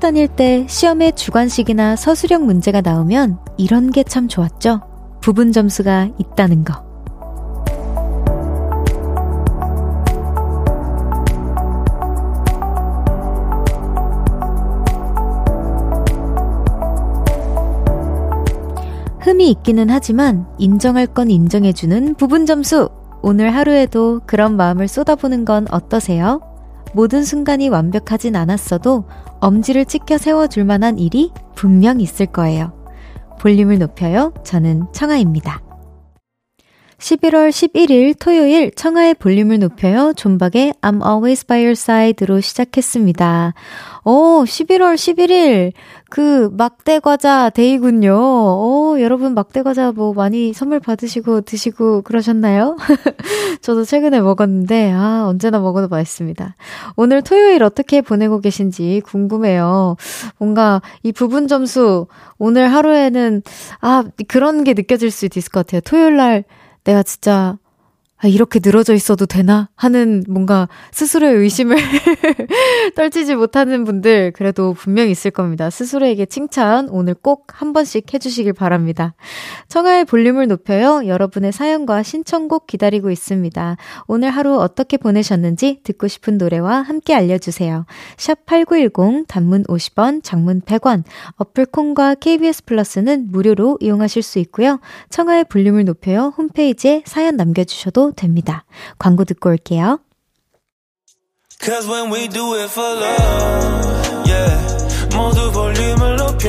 다닐 때 시험에 주관식이나 서술형 문제가 나오면 이런 게 참 좋았죠. 부분 점수가 있다는 거. 흠이 있기는 하지만 인정할 건 인정해주는 부분 점수. 오늘 하루에도 그런 마음을 쏟아보는 건 어떠세요? 모든 순간이 완벽하진 않았어도 엄지를 찍혀 세워줄 만한 일이 분명 있을 거예요. 볼륨을 높여요. 저는 청아입니다. 11월 11일 토요일 청하의 볼륨을 높여요. 존박의 I'm always by your side로 시작했습니다. 오, 11월 11일 그 막대 과자 데이군요. 오, 여러분 막대 과자 뭐 많이 선물 받으시고 드시고 그러셨나요? 저도 최근에 먹었는데 아, 언제나 먹어도 맛있습니다. 오늘 토요일 어떻게 보내고 계신지 궁금해요. 뭔가 이 부분 점수 오늘 하루에는 아, 그런 게 느껴질 수도 있을 것 같아요. 토요일 날 내가 진짜 아, 이렇게 늘어져 있어도 되나? 하는 뭔가 스스로의 의심을 떨치지 못하는 분들 그래도 분명히 있을 겁니다. 스스로에게 칭찬 오늘 꼭 한 번씩 해주시길 바랍니다. 청하의 볼륨을 높여요. 여러분의 사연과 신청곡 기다리고 있습니다. 오늘 하루 어떻게 보내셨는지 듣고 싶은 노래와 함께 알려주세요. 샵 8910 단문 50원, 장문 100원, 어플 콩과 KBS 플러스는 무료로 이용하실 수 있고요. 청하의 볼륨을 높여요. 홈페이지에 사연 남겨주셔도 됩니다. 광고 듣고 올게요. Cause when we do it for love, yeah. 모두 볼륨을 높여.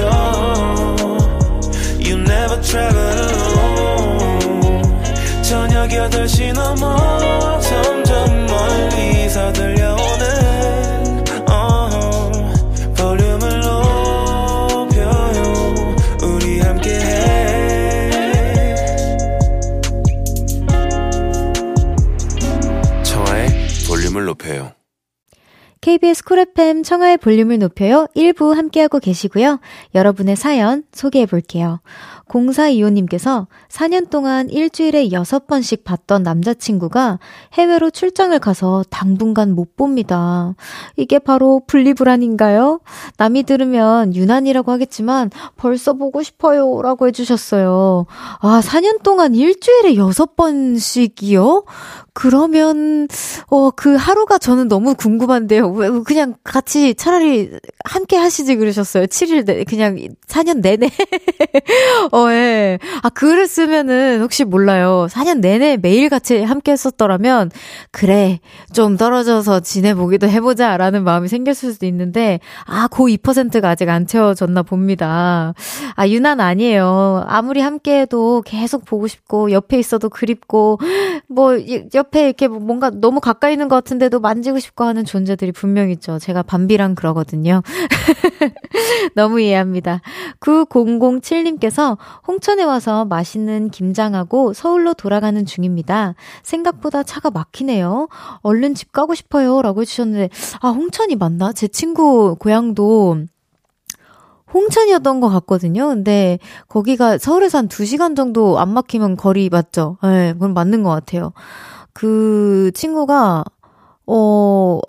You never travel alone. 저녁 8시 넘어 점점 FM 청하의 볼륨을 높여요. 1부 함께하고 계시고요. 여러분의 사연 소개해 볼게요. 0425님께서 4년 동안 일주일에 6번씩 봤던 남자친구가 해외로 출장을 가서 당분간 못 봅니다. 이게 바로 분리불안인가요? 남이 들으면 유난이라고 하겠지만 벌써 보고 싶어요. 라고 해주셨어요. 아, 4년 동안 일주일에 6번씩이요? 그러면, 어, 그 하루가 저는 너무 궁금한데요. 왜, 그냥 같이 차라리 함께 하시지 그러셨어요. 7일, 내, 그냥 4년 내내. 어, 예. 아, 글을 쓰면은 혹시 몰라요. 4년 내내 매일 같이 함께 했었더라면, 그래, 좀 떨어져서 지내보기도 해보자, 라는 마음이 생겼을 수도 있는데, 아, 고 2%가 아직 안 채워졌나 봅니다. 아, 유난 아니에요. 아무리 함께 해도 계속 보고 싶고, 옆에 있어도 그립고, 뭐, 옆에 이렇게 뭔가 너무 가까이 있는 것 같은데도 만지고 싶고 하는 존재들이 분명 있죠. 제가 밤비랑 그러거든요. 너무 이해합니다. 9007님께서 홍천에 와서 맛있는 김장하고 서울로 돌아가는 중입니다. 생각보다 차가 막히네요. 얼른 집 가고 싶어요. 라고 해주셨는데, 아, 홍천이 맞나? 제 친구 고향도 홍천이었던 것 같거든요. 근데 거기가 서울에서 한 2시간 정도 안 막히면 거리 맞죠? 예, 네, 그건 맞는 것 같아요. 그 친구가, 어,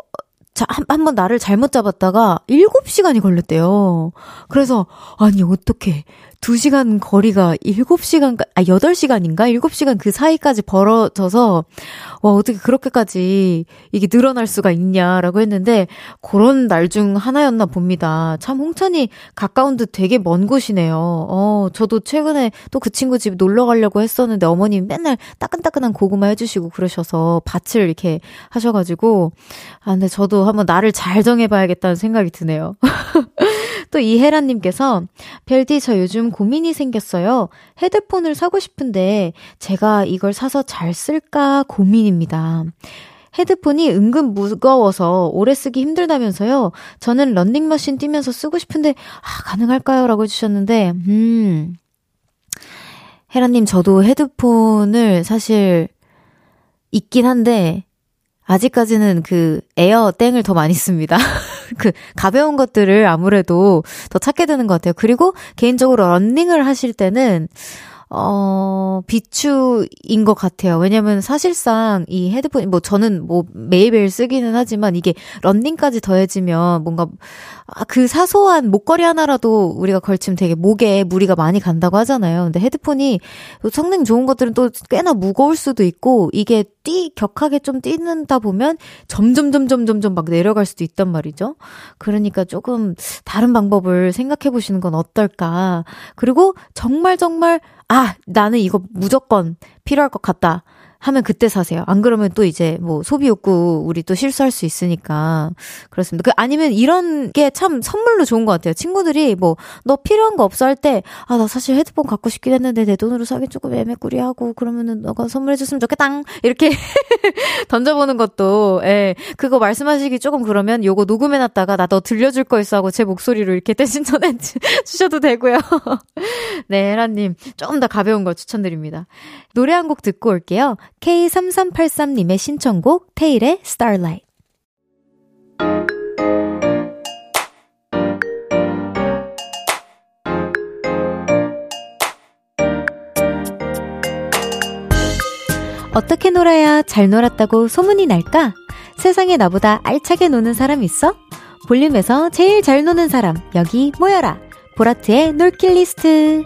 자, 한, 한 번 나를 잘못 잡았다가 7시간이 걸렸대요. 그래서, 아니, 어떻게, 2시간 거리가 7시간, 아, 8시간인가? 7시간 그 사이까지 벌어져서, 와, 어떻게 그렇게까지 이게 늘어날 수가 있냐라고 했는데, 그런 날 중 하나였나 봅니다. 참 홍천이 가까운 듯 되게 먼 곳이네요. 어, 저도 최근에 또 그 친구 집 놀러 가려고 했었는데, 어머님 맨날 따끈따끈한 고구마 해주시고 그러셔서 밭을 이렇게 하셔가지고, 아, 근데 저도 한번 나를 잘 정해봐야겠다는 생각이 드네요. 또 이혜란님께서, 별디 저 요즘 고민이 생겼어요. 헤드폰을 사고 싶은데 제가 이걸 사서 잘 쓸까 고민입니다. 헤드폰이 은근 무거워서 오래 쓰기 힘들다면서요. 저는 런닝머신 뛰면서 쓰고 싶은데, 아, 가능할까요? 라고 해주셨는데, 음. 헤라님, 저도 헤드폰을 사실 있긴 한데, 아직까지는 그 에어 땡을 더 많이 씁니다. 그 가벼운 것들을 아무래도 더 찾게 되는 것 같아요. 그리고 개인적으로 런닝을 하실 때는 어, 비추인 것 같아요. 왜냐면 사실상 이 헤드폰이, 뭐 저는 뭐 매일매일 쓰기는 하지만 이게 런닝까지 더해지면 뭔가 아, 그 사소한 목걸이 하나라도 우리가 걸치면 되게 목에 무리가 많이 간다고 하잖아요. 근데 헤드폰이 성능 좋은 것들은 또 꽤나 무거울 수도 있고 이게 뛰, 격하게 좀 뛰는다 보면 점점, 점점, 점점 막 내려갈 수도 있단 말이죠. 그러니까 조금 다른 방법을 생각해 보시는 건 어떨까. 그리고 정말, 정말, 아, 나는 이거 무조건 필요할 것 같다. 하면 그때 사세요. 안 그러면 또 이제 뭐 소비 욕구 우리 또 실수할 수 있으니까 그렇습니다. 그 아니면 이런 게 참 선물로 좋은 것 같아요. 친구들이 뭐 너 필요한 거 없어 할 때 아 나 사실 헤드폰 갖고 싶긴 했는데 내 돈으로 사기 조금 애매꾸리하고 그러면은 너가 선물해줬으면 좋겠다 이렇게 던져보는 것도 예 그거 말씀하시기 조금 그러면 요거 녹음해놨다가 나 너 들려줄 거 있어 하고 제 목소리로 이렇게 대신 전해 주셔도 되고요. 네 헤라님 조금 더 가벼운 거 추천드립니다. 노래 한 곡 듣고 올게요. K3383님의 신청곡 테일의 Starlight. 어떻게 놀아야 잘 놀았다고 소문이 날까? 세상에 나보다 알차게 노는 사람 있어? 볼륨에서 제일 잘 노는 사람, 여기 모여라. 보라트의 놀킷 리스트.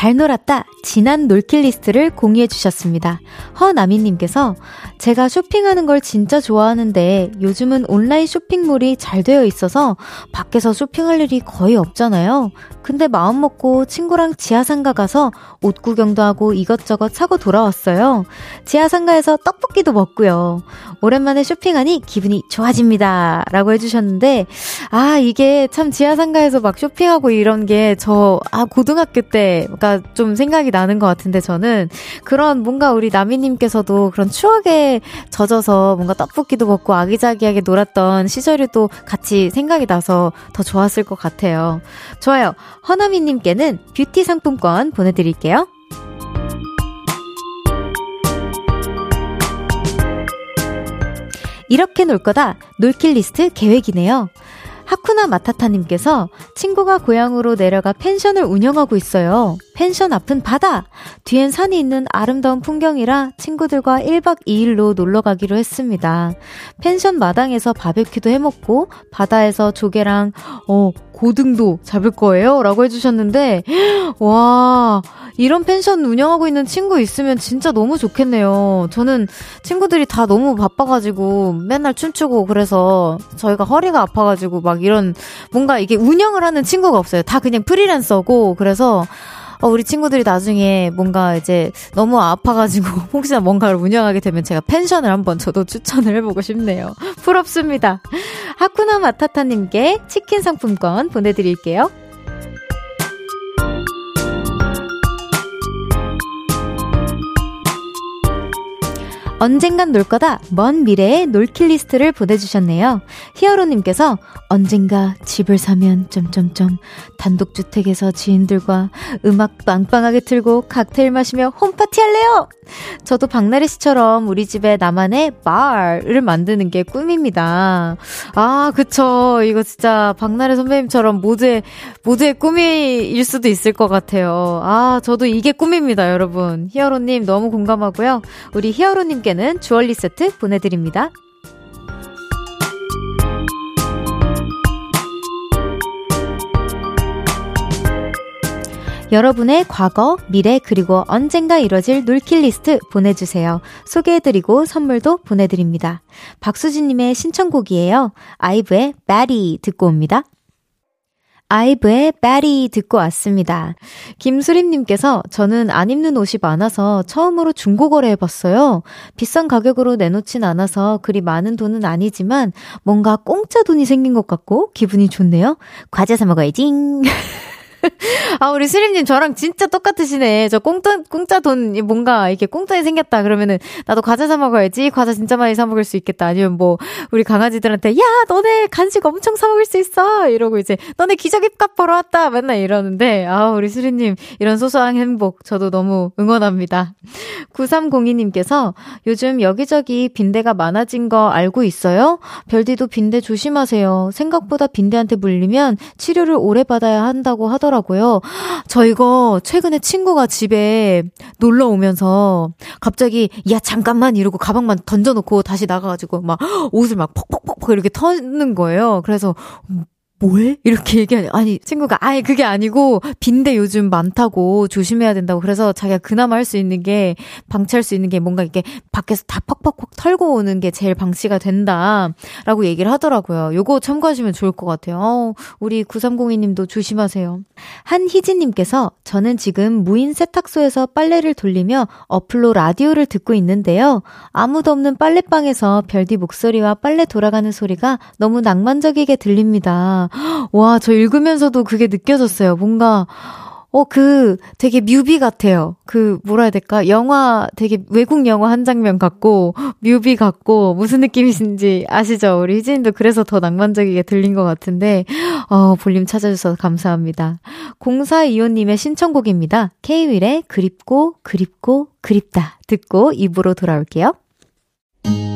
잘 놀았다. 지난 놀킷 리스트를 공유해 주셨습니다. 허나미님께서 제가 쇼핑하는 걸 진짜 좋아하는데 요즘은 온라인 쇼핑몰이 잘 되어 있어서 밖에서 쇼핑할 일이 거의 없잖아요. 근데 마음 먹고 친구랑 지하상가 가서 옷 구경도 하고 이것저것 사고 돌아왔어요. 지하상가에서 떡볶이도 먹고요. 오랜만에 쇼핑하니 기분이 좋아집니다. 라고 해주셨는데, 아, 이게 참 지하상가에서 막 쇼핑하고 이런 게 저, 아, 고등학교 때, 그러니까 좀 생각이 나는 것 같은데 저는 그런 뭔가 우리 나미님께서도 그런 추억에 젖어서 뭔가 떡볶이도 먹고 아기자기하게 놀았던 시절이 또 같이 생각이 나서 더 좋았을 것 같아요. 좋아요. 허나미님께는 뷰티 상품권 보내드릴게요. 이렇게 놀 거다 놀킷 리스트 계획이네요. 하쿠나 마타타님께서 친구가 고향으로 내려가 펜션을 운영하고 있어요. 펜션 앞은 바다! 뒤엔 산이 있는 아름다운 풍경이라 친구들과 1박 2일로 놀러 가기로 했습니다. 펜션 마당에서 바베큐도 해먹고 바다에서 조개랑, 어, 고등도 잡을 거예요? 라고 해주셨는데, 와, 이런 펜션 운영하고 있는 친구 있으면 진짜 너무 좋겠네요. 저는 친구들이 다 너무 바빠가지고 맨날 춤추고 그래서 저희가 허리가 아파가지고 막 이런 뭔가 이게 운영을 하는 친구가 없어요. 다 그냥 프리랜서고 그래서 어, 우리 친구들이 나중에 뭔가 이제 너무 아파가지고 혹시나 뭔가를 운영하게 되면 제가 펜션을 한번 저도 추천을 해보고 싶네요. 부럽습니다. 하쿠나 마타타님께 치킨 상품권 보내드릴게요. 언젠간 놀 거다 먼 미래의 놀킷 리스트를 보내주셨네요. 히어로님께서 언젠가 집을 사면 점점점 단독주택에서 지인들과 음악 빵빵하게 틀고 칵테일 마시며 홈파티 할래요. 저도 박나래 씨처럼 우리 집에 나만의 바를 만드는 게 꿈입니다. 아 그쵸 이거 진짜 박나래 선배님처럼 모두의 모두의 꿈일 수도 있을 것 같아요. 아 저도 이게 꿈입니다 여러분. 히어로님 너무 공감하고요. 우리 히어로님께 분께는 주얼리 세트 보내드립니다. 여러분의 과거, 미래, 그리고 언젠가 이뤄질 놀킬 리스트 보내주세요. 소개해드리고 선물도 보내드립니다. 박수진님의 신청곡이에요. 아이브의 바리 듣고 옵니다. 아이브의 바리 듣고 왔습니다. 김수림님께서 저는 안 입는 옷이 많아서 처음으로 중고거래 해봤어요. 비싼 가격으로 내놓진 않아서 그리 많은 돈은 아니지만 뭔가 공짜 돈이 생긴 것 같고 기분이 좋네요. 과자 사 먹어야지. 아, 우리 수림님 저랑 진짜 똑같으시네. 저 공짜, 공짜 돈, 뭔가 이렇게 공짜에 생겼다. 그러면은, 나도 과자 사먹어야지. 과자 진짜 많이 사먹을 수 있겠다. 아니면 뭐, 우리 강아지들한테, 야, 너네 간식 엄청 사먹을 수 있어. 이러고 이제, 너네 기저귀값 벌어 왔다. 맨날 이러는데, 아, 우리 수림님, 이런 소소한 행복, 저도 너무 응원합니다. 9302님께서, 요즘 여기저기 빈대가 많아진 거 알고 있어요? 별디도 빈대 조심하세요. 생각보다 빈대한테 물리면 치료를 오래 받아야 한다고 하더라고요. 저 이거 최근에 친구가 집에 놀러 오면서 갑자기 야 잠깐만 이러고 가방만 던져놓고 다시 나가가지고 막 옷을 막 퍽퍽퍽 이렇게 터는 거예요. 그래서 뭐해? 이렇게 얘기하니 아니 친구가 아예 그게 아니고 빈대 요즘 많다고 조심해야 된다고 그래서 자기가 그나마 할 수 있는 게 방치할 수 있는 게 뭔가 이렇게 밖에서 다 퍽퍽퍽 털고 오는 게 제일 방치가 된다라고 얘기를 하더라고요. 요거 참고하시면 좋을 것 같아요. 어, 우리 9302님도 조심하세요. 한희진님께서 저는 지금 무인 세탁소에서 빨래를 돌리며 어플로 라디오를 듣고 있는데요. 아무도 없는 빨래방에서 별디 목소리와 빨래 돌아가는 소리가 너무 낭만적이게 들립니다. 와, 저 읽으면서도 그게 느껴졌어요. 뭔가, 어, 그 되게 뮤비 같아요. 그 뭐라 해야 될까? 영화 되게 외국 영화 한 장면 같고 뮤비 같고 무슨 느낌이신지 아시죠? 우리 희진도 그래서 더 낭만적이게 들린 것 같은데 어, 볼륨 찾아주셔서 감사합니다. 0425님의 신청곡입니다. 케이윌의 그립고 그립고 그립다 듣고 입으로 돌아올게요.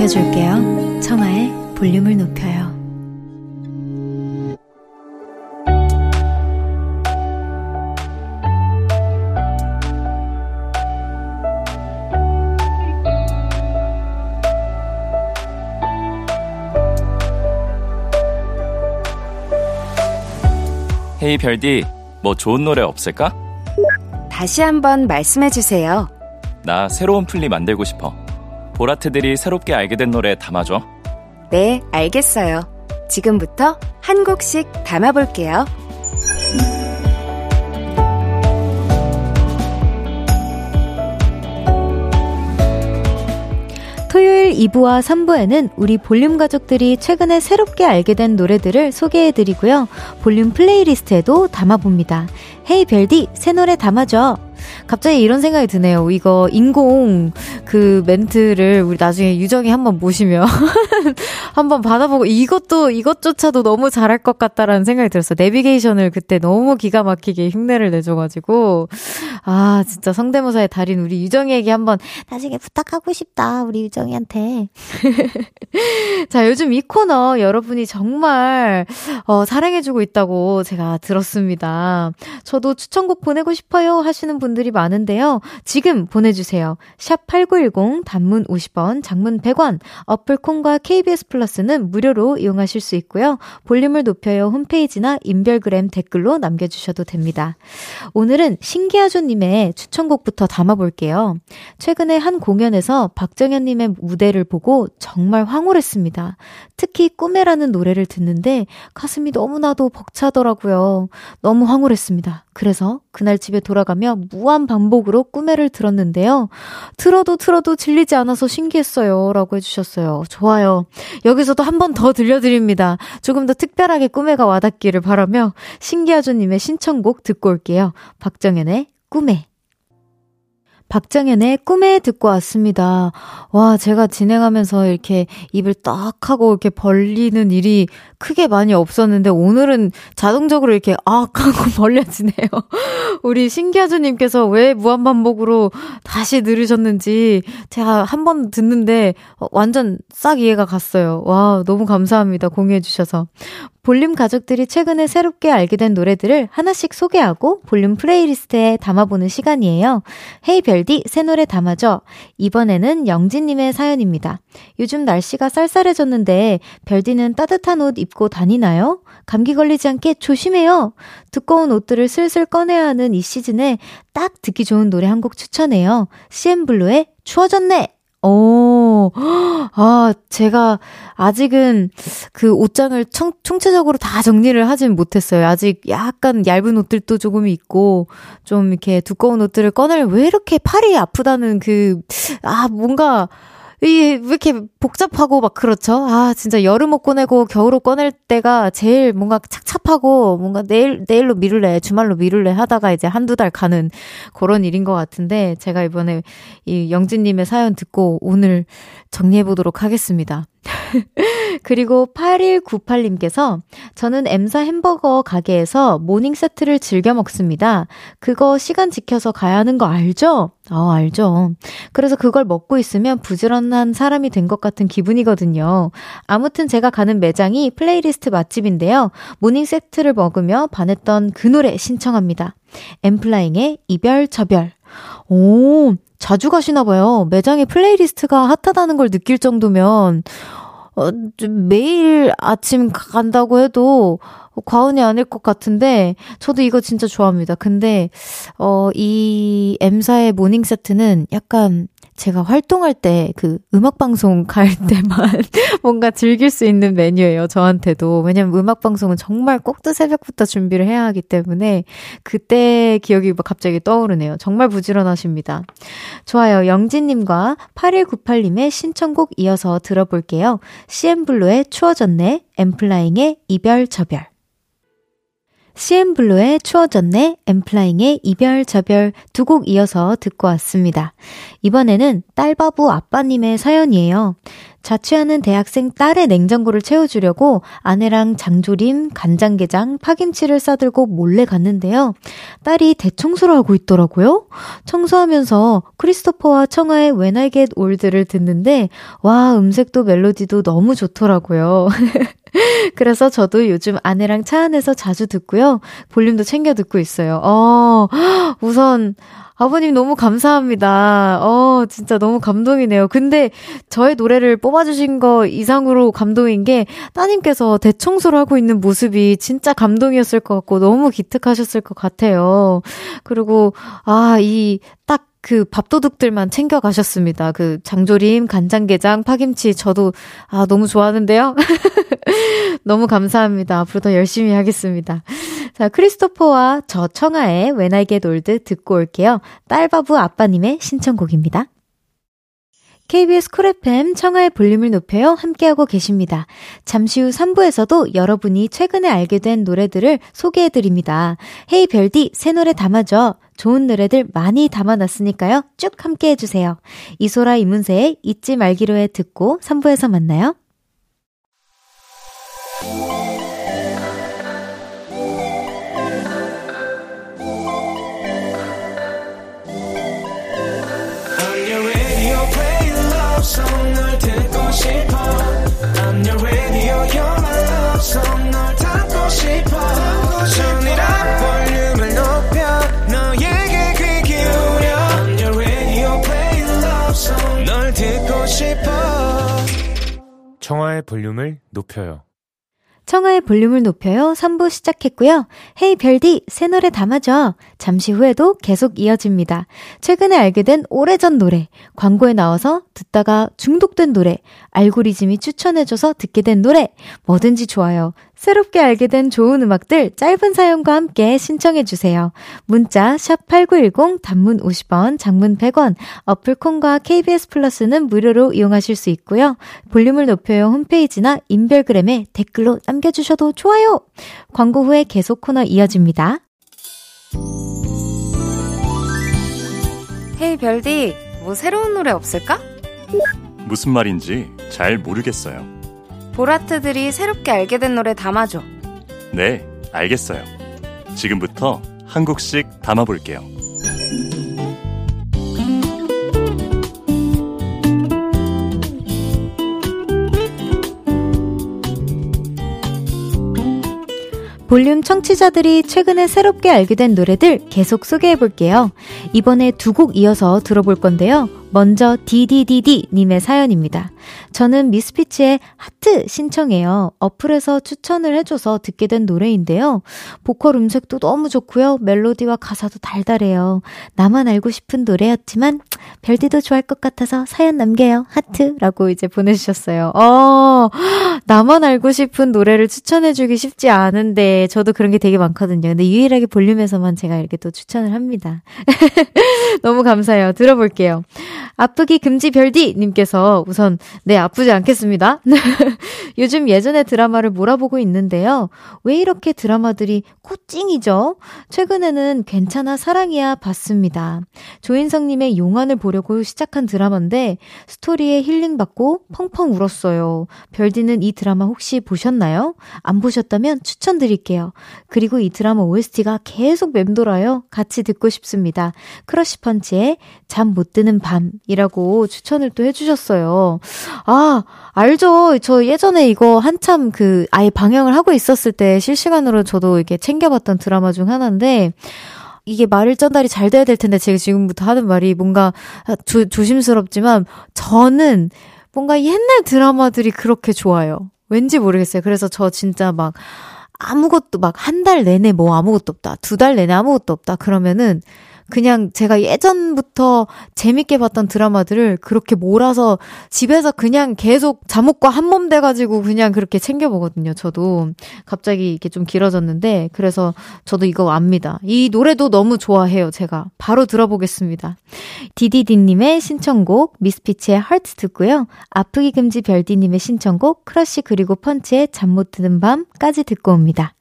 높여줄게요. 청하의 볼륨을 높여요. 헤이 별디, 뭐 좋은 노래 없을까? 다시 한번 말씀해 주세요. 나 새로운 플리 만들고 싶어. 보라트들이 새롭게 알게 된 노래 담아줘. 네, 알겠어요. 지금부터 한 곡씩 담아볼게요. 토요일 2부와 3부에는 우리 볼륨 가족들이 최근에 새롭게 알게 된 노래들을 소개해드리고요. 볼륨 playlist에도 담아봅니다. 헤이 별디, 새 노래 담아줘. 갑자기 이런 생각이 드네요. 이거 인공 그 멘트를 우리 나중에 유정이 한번 모시면 한번 받아보고 이것도 이것조차도 너무 잘할 것 같다라는 생각이 들었어요. 내비게이션을 그때 너무 기가 막히게 흉내를 내줘가지고 아 진짜 성대모사의 달인 우리 유정이에게 한번 나중에 부탁하고 싶다 우리 유정이한테. 자 요즘 이 코너 여러분이 정말 어, 사랑해주고 있다고 제가 들었습니다. 저도 추천곡 보내고 싶어요 하시는 분들이 많 은데요. 지금 보내주세요. 샵 8910 단문 50원, 장문 100원, 어플 콩과 KBS 플러스는 무료로 이용하실 수 있고요. 볼륨을 높여요 홈페이지나 인별그램 댓글로 남겨주셔도 됩니다. 오늘은 신기하조님의 추천곡부터 담아볼게요. 최근에 한 공연에서 박정현님의 무대를 보고 정말 황홀했습니다. 특히 꿈에라는 노래를 듣는데 가슴이 너무나도 벅차더라고요. 너무 황홀했습니다. 그래서 그날 집에 돌아가며 무한 반복으로 꿈에를 들었는데요. 들어도 들어도 질리지 않아서 신기했어요. 라고 해주셨어요. 좋아요. 여기서도 한 번 더 들려드립니다. 조금 더 특별하게 꿈에가 와닿기를 바라며 신기하조님의 신청곡 듣고 올게요. 박정현의 꿈에. 박정현의 꿈에 듣고 왔습니다. 와, 제가 진행하면서 이렇게 입을 딱 하고 이렇게 벌리는 일이 크게 많이 없었는데 오늘은 자동적으로 이렇게 악 하고 벌려지네요. 우리 신기하주님께서 왜 무한반복으로 다시 들으셨는지 제가 한 번 듣는데 완전 싹 이해가 갔어요. 와, 너무 감사합니다. 공유해주셔서. 볼륨 가족들이 최근에 새롭게 알게 된 노래들을 하나씩 소개하고 볼륨 playlist에 담아보는 시간이에요. 헤이 별디, 새 노래 담아줘. 이번에는 영진님의 사연입니다. 요즘 날씨가 쌀쌀해졌는데 별디는 따뜻한 옷 입고 다니나요? 감기 걸리지 않게 조심해요. 두꺼운 옷들을 슬슬 꺼내야 하는 이 시즌에 딱 듣기 좋은 노래 한 곡 추천해요. CN블루의 추워졌네! 오, 아, 제가 아직은 그 옷장을 청, 총체적으로 다 정리를 하진 못했어요. 아직 약간 얇은 옷들도 조금 있고, 좀 이렇게 두꺼운 옷들을 꺼낼, 왜 이렇게 팔이 아프다는 그, 아, 뭔가, 이게 왜 이렇게 복잡하고 막 그렇죠? 아, 진짜 여름 옷 꺼내고 겨울 옷 꺼낼 때가 제일 뭔가 착잡하고 뭔가 내일, 내일로 미룰래, 주말로 미룰래 하다가 이제 한두 달 가는 그런 일인 것 같은데 제가 이번에 이 영진님의 사연 듣고 오늘 정리해보도록 하겠습니다. 그리고 8198님께서 저는 M사 햄버거 가게에서 morning 세트를 즐겨 먹습니다. 그거 시간 지켜서 가야 하는 거 알죠? 아, 알죠. 그래서 그걸 먹고 있으면 부지런한 사람이 된 것 같은 기분이거든요. 아무튼 제가 가는 매장이 플레이리스트 맛집인데요. morning 세트를 먹으며 반했던 그 노래 신청합니다. 엔플라잉의 이별 저별. 오, 자주 가시나 봐요. 매장에 playlist가 핫하다는 걸 느낄 정도면, 어, 매일 아침 간다고 해도 과언이 아닐 것 같은데, 저도 이거 진짜 좋아합니다. 근데, 어, 이 M사의 모닝 세트는 약간 제가 활동할 때 그 음악 방송 갈 때만 뭔가 즐길 수 있는 메뉴예요. 저한테도. 왜냐면 음악 방송은 정말 꼭두 새벽부터 준비를 해야 하기 때문에 그때 기억이 갑자기 떠오르네요. 정말 부지런하십니다. 좋아요. 영진 님과 8198 님의 신청곡 이어서 들어볼게요. CN블루의 추워졌네, 엠플라잉의 이별 저별. CN블루의 추워졌네, 엠플라잉의 이별 저별 두 곡 이어서 듣고 왔습니다. 이번에는 딸바보 아빠님의 사연이에요. 자취하는 대학생 딸의 냉장고를 채워주려고 아내랑 장조림, 간장게장, 파김치를 싸들고 몰래 갔는데요. 딸이 대청소를 하고 있더라고요. 청소하면서 크리스토퍼와 청아의 When I Get Old를 듣는데 와 음색도 멜로디도 너무 좋더라고요. 그래서 저도 요즘 아내랑 차 안에서 자주 듣고요. 볼륨도 챙겨 듣고 있어요. 어, 우선 아버님 너무 감사합니다. 어, 진짜 너무 감동이네요. 근데 저의 노래를 뽑아주신 거 이상으로 감동인 게 따님께서 대청소를 하고 있는 모습이 진짜 감동이었을 것 같고 너무 기특하셨을 것 같아요. 그리고, 아, 이, 딱, 그 밥도둑들만 챙겨 가셨습니다. 그 장조림, 간장게장, 파김치 저도 아 너무 좋아하는데요. 너무 감사합니다. 앞으로 더 열심히 하겠습니다. 자, 크리스토퍼와 저 청하의 When I Get Old 듣고 올게요. 딸바부 아빠님의 신청곡입니다. KBS 쿨 FM 청하의 볼륨을 높여요 함께하고 계십니다. 잠시 후 3부에서도 여러분이 최근에 알게 된 노래들을 소개해드립니다. 헤이 별디 새 노래 담아줘. 좋은 노래들 많이 담아놨으니까요. 쭉 함께해주세요. 이소라 이문세의 잊지 말기로 해 듣고 3부에서 만나요. 청하의 볼륨을 높여요 청하의 볼륨을 높여요 3부 시작했고요. 헤이 별디 새 노래 담아줘. 잠시 후에도 계속 이어집니다. 최근에 알게 된 오래전 노래, 광고에 나와서 듣다가 중독된 노래, 알고리즘이 추천해줘서 듣게 된 노래, 뭐든지 좋아요. 새롭게 알게 된 좋은 음악들 짧은 사연과 함께 신청해 주세요. 문자 샵8910 단문 50원, 장문 100원, 어플 콘과 KBS 플러스는 무료로 이용하실 수 있고요. 볼륨을 높여요 홈페이지나 인별그램에 댓글로 남겨 주셔도 좋아요. 광고 후에 계속 코너 이어집니다. 헤이 별디, 뭐 새로운 노래 없을까? 무슨 말인지 잘 모르겠어요. 보라트들이 새롭게 알게 된 노래 담아줘. 네, 알겠어요. 지금부터 한 곡씩 담아볼게요. 볼륨 청취자들이 최근에 새롭게 알게 된 노래들 계속 소개해 볼게요. 이번에 두 곡 이어서 들어볼 건데요. 먼저 DDDD님의 사연입니다. 저는 미스피치의 하트 신청해요. 어플에서 추천을 해줘서 듣게 된 노래인데요. 보컬 음색도 너무 좋고요. 멜로디와 가사도 달달해요. 나만 알고 싶은 노래였지만 별디도 좋아할 것 같아서 사연 남겨요. 하트라고 이제 보내주셨어요. 어, 나만 알고 싶은 노래를 추천해주기 쉽지 않은데 저도 그런 게 되게 많거든요. 근데 유일하게 볼륨에서만 제가 이렇게 또 추천을 합니다. 너무 감사해요. 들어볼게요. 아프기 금지 별디 님께서 우선 네 아프지 않겠습니다. 요즘 예전의 드라마를 몰아보고 있는데요. 왜 이렇게 드라마들이 코찡이죠? 최근에는 괜찮아 사랑이야 봤습니다. 조인성 님의 용안을 보려고 시작한 드라마인데 스토리에 힐링 받고 펑펑 울었어요. 별디는 이 드라마 혹시 보셨나요? 안 보셨다면 추천드릴게요. 그리고 이 드라마 OST가 계속 맴돌아요. 같이 듣고 싶습니다. 크러쉬 펀치의 잠 못 드는 밤 이라고 추천을 또 해주셨어요. 아, 알죠. 저 예전에 이거 한참 그 아예 방영을 하고 있었을 때 실시간으로 저도 이렇게 챙겨봤던 드라마 중 하나인데, 이게 말을 전달이 잘 돼야 될 텐데 제가 지금부터 하는 말이 뭔가 조, 조심스럽지만 저는 뭔가 옛날 드라마들이 그렇게 좋아요. 왠지 모르겠어요. 그래서 저 진짜 막 아무것도 막 한 달 내내 뭐 아무것도 없다. 두 달 내내 아무것도 없다. 그러면은 그냥 제가 예전부터 재밌게 봤던 드라마들을 그렇게 몰아서 집에서 그냥 계속 잠옷과 한 몸 돼가지고 그냥 그렇게 챙겨보거든요. 저도 갑자기 이렇게 좀 길어졌는데 그래서 저도 이거 압니다. 이 노래도 너무 좋아해요. 제가 바로 들어보겠습니다. 디디디님의 신청곡 미스피치의 하트 듣고요. 아프기 금지 별디님의 신청곡 크러쉬 그리고 펀치의 잠 못 드는 밤까지 듣고 옵니다.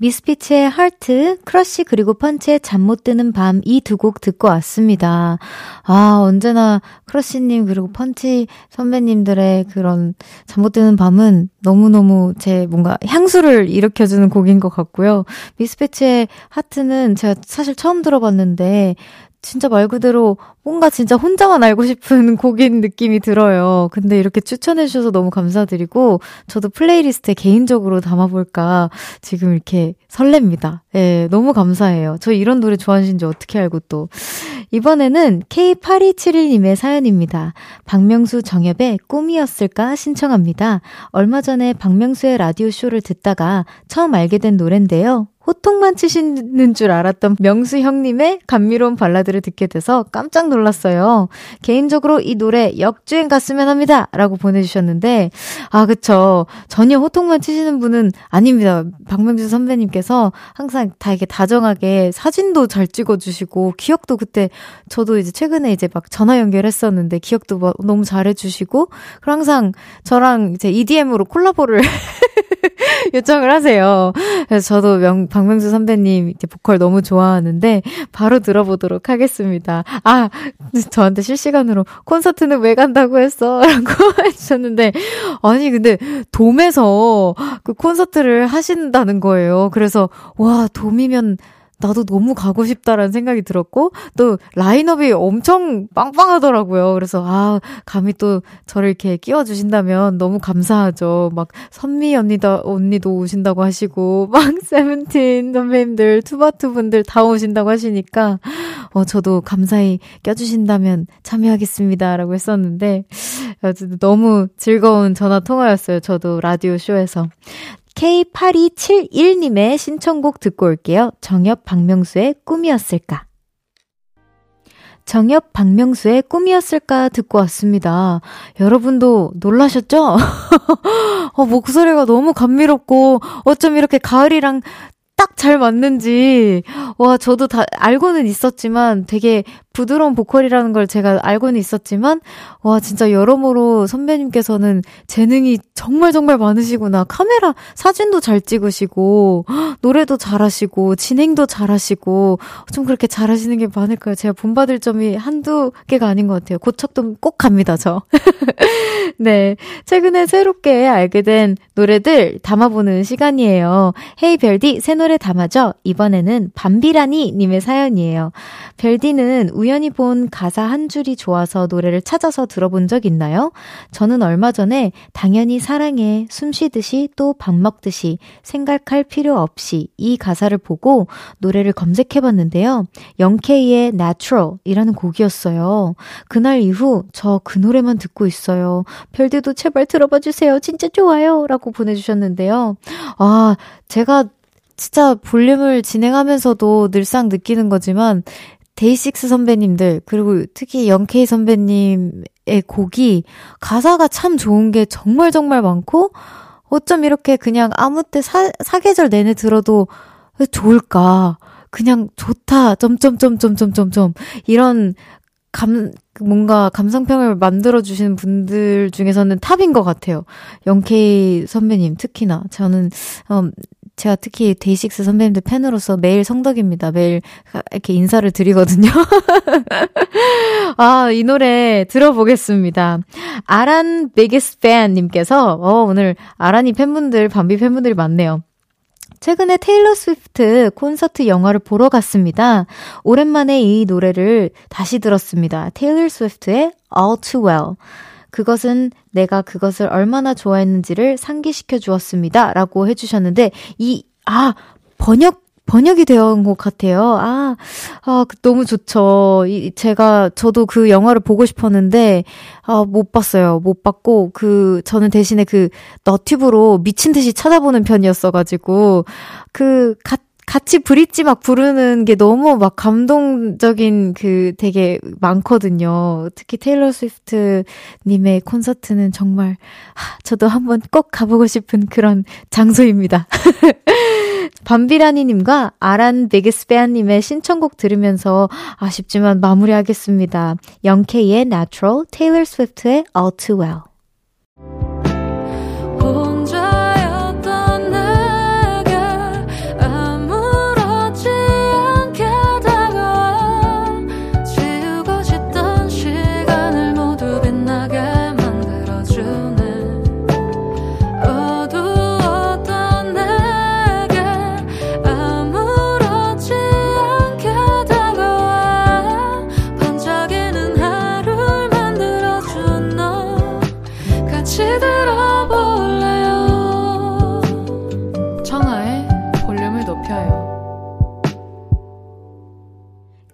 미스피치의 하트, 크러쉬 그리고 펀치의 잠 못 드는 밤 이 두 곡 듣고 왔습니다. 아, 언제나 크러쉬님 그리고 펀치 선배님들의 그런 잠 못 드는 밤은 너무너무 제 뭔가 향수를 일으켜주는 곡인 것 같고요. 미스피치의 하트는 제가 사실 처음 들어봤는데 진짜 말 그대로 뭔가 진짜 혼자만 알고 싶은 곡인 느낌이 들어요. 근데 이렇게 추천해주셔서 너무 감사드리고, 저도 playlist에 개인적으로 담아볼까 지금 이렇게 설렙니다. 예, 네, 너무 감사해요. 저 이런 노래 좋아하시는지 어떻게 알고 또. 이번에는 K8271님의 사연입니다. 박명수 정엽의 꿈이었을까 신청합니다. 얼마 전에 박명수의 라디오쇼를 듣다가 처음 알게 된 노래인데요. 호통만 치시는 줄 알았던 명수 형님의 감미로운 발라드를 듣게 돼서 깜짝 놀랐어요. 개인적으로 이 노래 역주행 갔으면 합니다. 라고 보내주셨는데, 아, 그쵸. 전혀 호통만 치시는 분은 아닙니다. 박명수 선배님께서 항상 다 이렇게 다정하게 사진도 잘 찍어주시고, 기억도 그때 저도 이제 최근에 이제 막 전화 연결했었는데, 기억도 뭐 너무 잘해주시고, 그리고 항상 저랑 이제 EDM으로 콜라보를 요청을 하세요. 그래서 저도 명, 박명수 선배님 이렇게 보컬 너무 좋아하는데 바로 들어보도록 하겠습니다. 아, 저한테 실시간으로 콘서트는 왜 간다고 했어? 라고 해주셨는데 아니 근데 돔에서 그 콘서트를 하신다는 거예요. 그래서 와, 돔이면 나도 너무 가고 싶다라는 생각이 들었고, 또 라인업이 엄청 빵빵하더라고요. 그래서, 아, 감히 또 저를 이렇게 끼워주신다면 너무 감사하죠. 막, 선미 언니다, 언니도 오신다고 하시고, 막, 세븐틴 선배님들, 투바투 분들 다 오신다고 하시니까, 어, 저도 감사히 껴주신다면 참여하겠습니다. 라고 했었는데, 너무 즐거운 전화 통화였어요. 저도 라디오 쇼에서. K8271님의 신청곡 듣고 올게요. 정엽 박명수의 꿈이었을까. 정엽 박명수의 꿈이었을까 듣고 왔습니다. 여러분도 놀라셨죠? 어, 목소리가 너무 감미롭고 어쩜 이렇게 가을이랑 딱 잘 맞는지, 와, 저도 다 알고는 있었지만 되게 부드러운 보컬이라는 걸 제가 알고는 있었지만, 와, 진짜 여러모로 선배님께서는 재능이 정말 정말 많으시구나. 카메라 사진도 잘 찍으시고, 노래도 잘하시고, 진행도 잘하시고, 좀 그렇게 잘하시는 게 많을까요? 제가 본받을 점이 한두 개가 아닌 것 같아요. 고척돔 꼭 갑니다, 저. 네. 최근에 새롭게 알게 된 노래들 담아보는 시간이에요. Hey 별디, 새 노래 담아줘. 이번에는 밤 비라니 님의 사연이에요. 별디는 우연히 본 가사 한 줄이 좋아서 노래를 찾아서 들어본 적 있나요? 저는 얼마 전에 당연히 사랑해, 숨 쉬듯이 또 밥 먹듯이 생각할 필요 없이 이 가사를 보고 노래를 검색해 봤는데요. 영케이의 Natural 이라는 곡이었어요. 그날 이후 저 그 노래만 듣고 있어요. 별들도 제발 들어봐 주세요. 진짜 좋아요. 라고 보내주셨는데요. 아, 제가 진짜 볼륨을 진행하면서도 늘상 느끼는 거지만 데이식스 선배님들 그리고 특히 영케이 선배님의 곡이 가사가 참 좋은 게 정말 정말 많고 어쩜 이렇게 그냥 아무 때 사, 사계절 내내 들어도 좋을까 그냥 좋다 점점점점점점점 이런 감 뭔가 감상평을 만들어 주시는 분들 중에서는 탑인 것 같아요. 영케이 선배님 특히나 저는 음, 제가 특히 데이식스 선배님들 팬으로서 매일 성덕입니다. 매일 이렇게 인사를 드리거든요. 아, 이 노래 들어보겠습니다. 아란 biggest 팬님께서, 어, 오늘 아란이 팬분들, 밤비 팬분들이 많네요. 최근에 테일러 스위프트 콘서트 영화를 보러 갔습니다. 오랜만에 이 노래를 다시 들었습니다. 테일러 스위프트의 All Too Well. 그것은 내가 그것을 얼마나 좋아했는지를 상기시켜 주었습니다. 라고 해주셨는데, 이, 아, 번역, 번역이 되어 온 것 같아요. 아, 아, 그 너무 좋죠. 이, 제가, 저도 그 영화를 보고 싶었는데, 아, 못 봤어요. 못 봤고, 그, 저는 대신에 그, 너튜브로 미친 듯이 찾아보는 편이었어가지고, 그, 같 같이 브릿지 막 부르는 게 너무 막 감동적인 그 되게 많거든요. 특히 테일러 스위프트 님의 콘서트는 정말 하, 저도 한번 꼭 가보고 싶은 그런 장소입니다. 밤비라니님과 아란 베게스베아님의 신청곡 들으면서 아쉽지만 마무리하겠습니다. 영케이의 Natural, 테일러 스위프트의 All Too Well.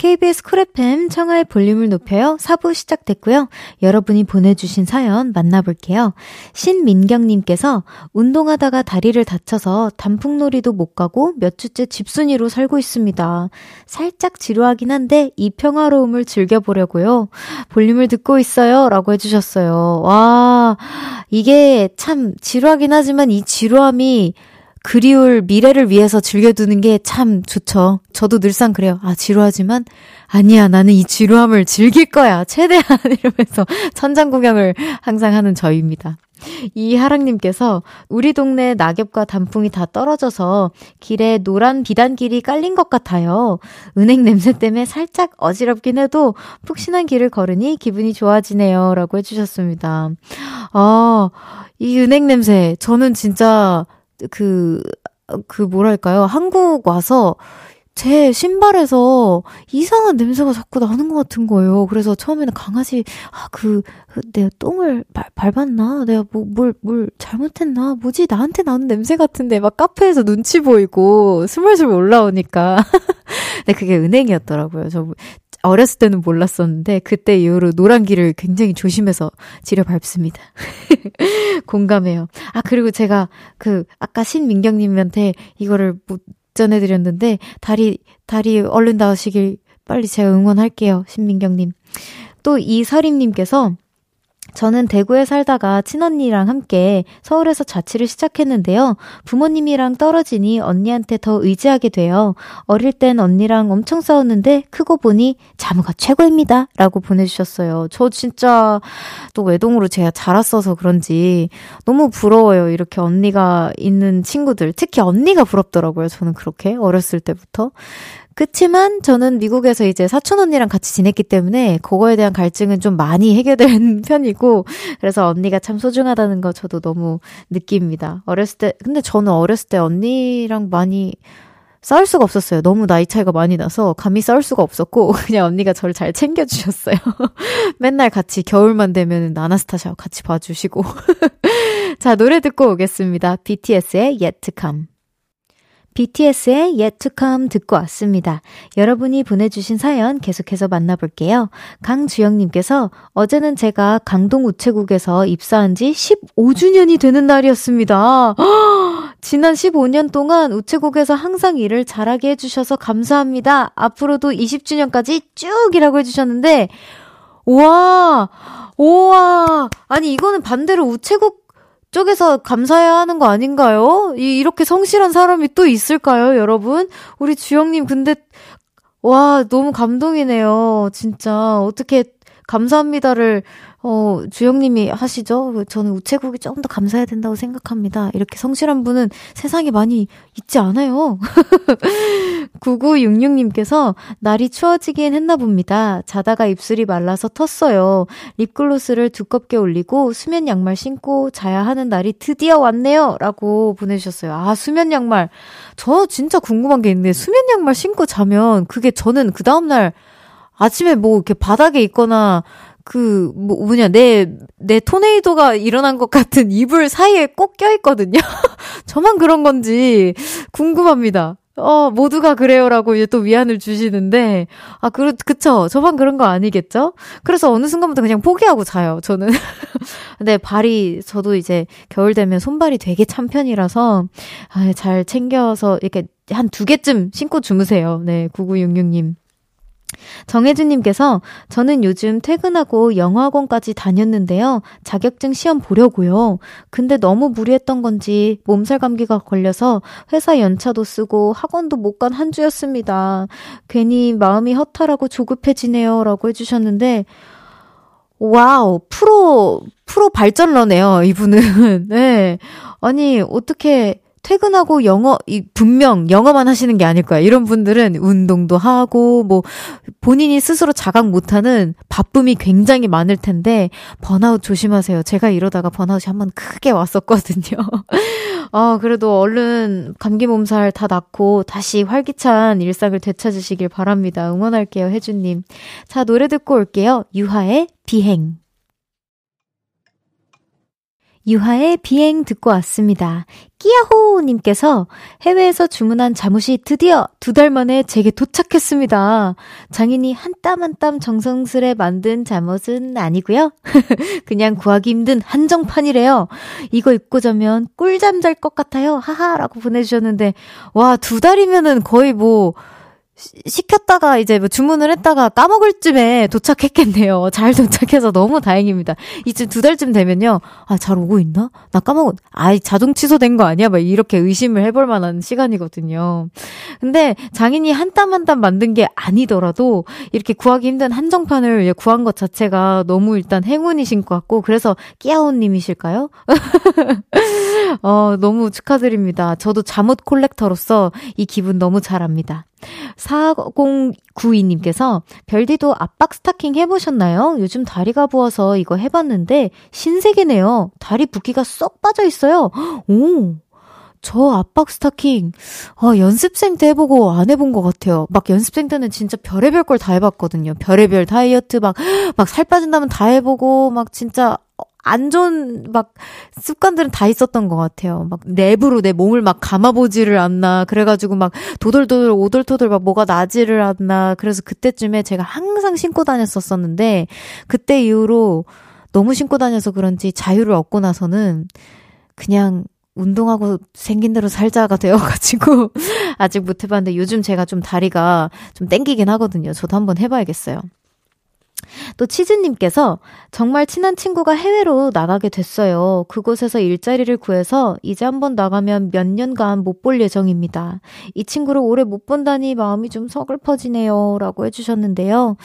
KBS 쿨 FM 청하의 볼륨을 높여요. 4부 시작됐고요. 여러분이 보내주신 사연 만나볼게요. 신민경님께서 운동하다가 다리를 다쳐서 단풍놀이도 못 가고 몇 주째 집순이로 살고 있습니다. 살짝 지루하긴 한데 이 평화로움을 즐겨보려고요. 볼륨을 듣고 있어요. 라고 해주셨어요. 와, 이게 참 지루하긴 하지만 이 지루함이 그리울 미래를 위해서 즐겨두는 게 참 좋죠. 저도 늘상 그래요. 아, 지루하지만, 아니야, 나는 이 지루함을 즐길 거야. 최대한 이러면서 천장 구경을 항상 하는 저입니다. 이하랑님께서 우리 동네 낙엽과 단풍이 다 떨어져서 길에 노란 비단길이 깔린 것 같아요. 은행 냄새 때문에 살짝 어지럽긴 해도 푹신한 길을 걸으니 기분이 좋아지네요. 라고 해주셨습니다. 아, 이 은행 냄새. 저는 진짜 그, 그 뭐랄까요. 한국 와서 제 신발에서 이상한 냄새가 자꾸 나는 것 같은 거예요. 그래서 처음에는 강아지, 아, 그, 그 내가 똥을 발, 밟았나? 내가 뭐, 뭘, 뭘 잘못했나? 뭐지? 나한테 나는 냄새 같은데 막 카페에서 눈치 보이고 스물스물 올라오니까. 근데 그게 은행이었더라고요. 저 어렸을 때는 몰랐었는데 그때 이후로 노란 길을 굉장히 조심해서 지려 밟습니다. 공감해요. 아 그리고 제가 그 아까 신민경님한테 이거를 못 전해드렸는데 다리 다리 얼른 나으시길 빨리 제가 응원할게요. 신민경님. 또 이서림님께서 저는 대구에 살다가 친언니랑 함께 서울에서 자취를 시작했는데요. 부모님이랑 떨어지니 언니한테 더 의지하게 돼요. 어릴 땐 언니랑 엄청 싸웠는데 크고 보니 자무가 최고입니다. 라고 보내주셨어요. 저 진짜 또 외동으로 제가 자랐어서 그런지 너무 부러워요. 이렇게 언니가 있는 친구들. 특히 언니가 부럽더라고요. 저는 그렇게 어렸을 때부터. 그치만 저는 미국에서 이제 사촌 언니랑 같이 지냈기 때문에 그거에 대한 갈증은 좀 많이 해결된 편이고 그래서 언니가 참 소중하다는 거 저도 너무 느낍니다. 어렸을 때 근데 저는 어렸을 때 언니랑 많이 싸울 수가 없었어요. 너무 나이 차이가 많이 나서 감히 싸울 수가 없었고 그냥 언니가 저를 잘 챙겨주셨어요. 맨날 같이 겨울만 되면 나나스타샤 같이 봐주시고 자 노래 듣고 오겠습니다. BTS의 Yet to Come BTS의 Yet to Come 듣고 왔습니다. 여러분이 보내주신 사연 계속해서 만나볼게요. 강주영님께서 어제는 제가 강동 우체국에서 입사한 지 15주년이 되는 날이었습니다. 지난 15년 동안 우체국에서 항상 일을 잘하게 해주셔서 감사합니다. 앞으로도 20주년까지 쭉 일하고 해주셨는데, 우와, 우와, 아니 이거는 반대로 우체국 쪽에서 감사해야 하는 거 아닌가요? 이, 이렇게 성실한 사람이 또 있을까요, 여러분? 우리 주영님, 근데, 와, 너무 감동이네요. 진짜. 어떻게 감사합니다를 어, 주영님이 하시죠? 저는 우체국이 조금 더 감사해야 된다고 생각합니다. 이렇게 성실한 분은 세상에 많이 있지 않아요. 9966님께서 날이 추워지긴 했나 봅니다. 자다가 입술이 말라서 텄어요. 립글로스를 두껍게 올리고 수면 양말 신고 자야 하는 날이 드디어 왔네요. 라고 보내주셨어요. 아, 수면 양말. 저 진짜 궁금한 게 있는데, 수면 양말 신고 자면 그게 저는 그 다음날 아침에 뭐 이렇게 바닥에 있거나 그, 뭐, 뭐냐, 내, 내 토네이도가 일어난 것 같은 이불 사이에 꼭 껴있거든요? 저만 그런 건지 궁금합니다. 어, 모두가 그래요라고 이제 또 위안을 주시는데, 아, 그, 그쵸. 저만 그런 거 아니겠죠? 그래서 어느 순간부터 그냥 포기하고 자요, 저는. 근데 발이, 저도 이제 겨울 되면 손발이 되게 찬 편이라서, 아, 잘 챙겨서 이렇게 한 두 개쯤 신고 주무세요. 네, 9966님. 정혜준님께서 저는 요즘 퇴근하고 영어학원까지 다녔는데요. 자격증 시험 보려고요. 근데 너무 무리했던 건지 몸살 감기가 걸려서 회사 연차도 쓰고 학원도 못 간 한 주였습니다. 괜히 마음이 허탈하고 조급해지네요. 라고 해주셨는데, wow, 프로, 프로 발전러네요, 이분은. 네. 아니, 어떻게, 퇴근하고 영어, 이, 분명 영어만 하시는 게 아닐 거야. 이런 분들은 운동도 하고, 뭐, 본인이 스스로 자각 못하는 바쁨이 굉장히 많을 텐데, 번아웃 조심하세요. 제가 이러다가 번아웃이 한번 크게 왔었거든요. 어, 그래도 얼른 감기 몸살 다 낫고, 다시 활기찬 일상을 되찾으시길 바랍니다. 응원할게요, 혜주님. 자, 노래 듣고 올게요. 유하의 비행. 유하의 비행 듣고 왔습니다. 끼야호님께서 해외에서 주문한 잠옷이 드디어 두 달 만에 제게 도착했습니다. 장인이 한 땀 한 땀 정성스레 만든 잠옷은 아니고요. 그냥 구하기 힘든 한정판이래요. 이거 입고 자면 꿀잠 잘 것 같아요. 하하라고 보내주셨는데 와 두 달이면은 거의 뭐 시켰다가 이제 뭐 주문을 했다가 까먹을 쯤에 도착했겠네요. 잘 도착해서 너무 다행입니다. 이제 두 달쯤 되면요. 아, 잘 오고 있나? 나 까먹었, 아이, 자동 취소된 거 아니야? 막 이렇게 의심을 해볼 만한 시간이거든요. 근데 장인이 한 땀 한 땀 만든 게 아니더라도 이렇게 구하기 힘든 한정판을 구한 것 자체가 너무 일단 행운이신 것 같고, 그래서 끼아오님이실까요? 어, 너무 축하드립니다. 저도 잠옷 콜렉터로서 이 기분 너무 잘 압니다. 4092님께서 별디도 압박 스타킹 해보셨나요? 요즘 다리가 부어서 이거 해봤는데 신세계네요. 다리 붓기가 쏙 빠져 있어요. 오. 저 압박 스타킹, 아, 연습생 때 해보고 안 해본 것 같아요. 막 연습생 때는 진짜 별의별 걸 다 해봤거든요. 별의별 다이어트 막, 막 살 빠진다면 다 해보고, 막 진짜 안 좋은 막 습관들은 다 있었던 것 같아요. 막 내부로 내 몸을 막 감아보지를 않나. 그래가지고 막 도돌도돌 오돌토돌 막 뭐가 나지를 않나. 그래서 그때쯤에 제가 항상 신고 다녔었었는데 그때 이후로 너무 신고 다녀서 그런지 자유를 얻고 나서는 그냥 운동하고 생긴 대로 살자가 되어가지고 아직 못 해봤는데 요즘 제가 좀 다리가 좀 땡기긴 하거든요. 저도 한번 해봐야겠어요. 또 치즈님께서 정말 친한 친구가 해외로 나가게 됐어요. 그곳에서 일자리를 구해서 이제 한번 나가면 몇 년간 못 볼 예정입니다. 이 친구를 오래 못 본다니 마음이 좀 서글퍼지네요. 라고 해주셨는데요.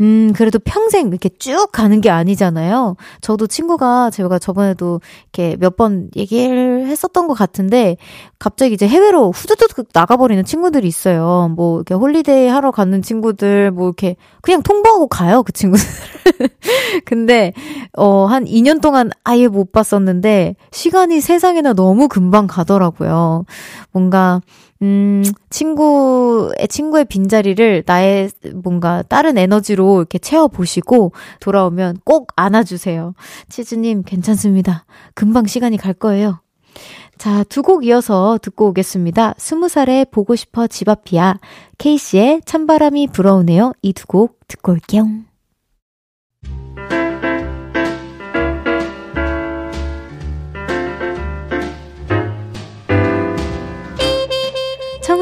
음, 그래도 평생 이렇게 쭉 가는 게 아니잖아요. 저도 친구가 제가 저번에도 이렇게 몇 번 얘기를 했었던 것 같은데 갑자기 이제 해외로 후두둑 나가버리는 친구들이 있어요. 뭐 이렇게 holiday 하러 가는 친구들 뭐 이렇게 그냥 통보하고 가요. 그 친구들. 근데, 어, 한 2년 동안 아예 못 봤었는데, 시간이 세상에나 너무 금방 가더라고요. 뭔가, 음, 친구의, 친구의 빈자리를 나의 뭔가 다른 에너지로 이렇게 채워보시고 돌아오면 꼭 안아주세요. 치즈님, 괜찮습니다. 금방 시간이 갈 거예요. 자, 두 곡 이어서 듣고 오겠습니다. 스무 살에 보고 싶어 집 앞이야. 케이씨의 찬바람이 불어오네요. 이 두 곡 듣고 올게요.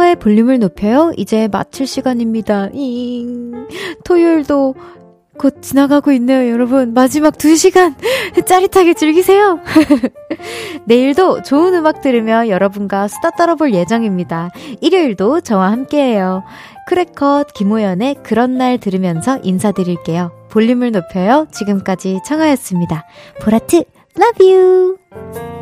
청하의 볼륨을 높여요. 이제 마칠 시간입니다. 잉. 토요일도 곧 지나가고 있네요, 여러분. 마지막 2시간 짜릿하게 즐기세요. 내일도 좋은 음악 들으며 여러분과 수다 떨어볼 예정입니다. 일요일도 저와 함께해요. 크래컷 김호연의 그런 날 들으면서 인사드릴게요. 볼륨을 높여요. 지금까지 청하였습니다. 보라트, love you!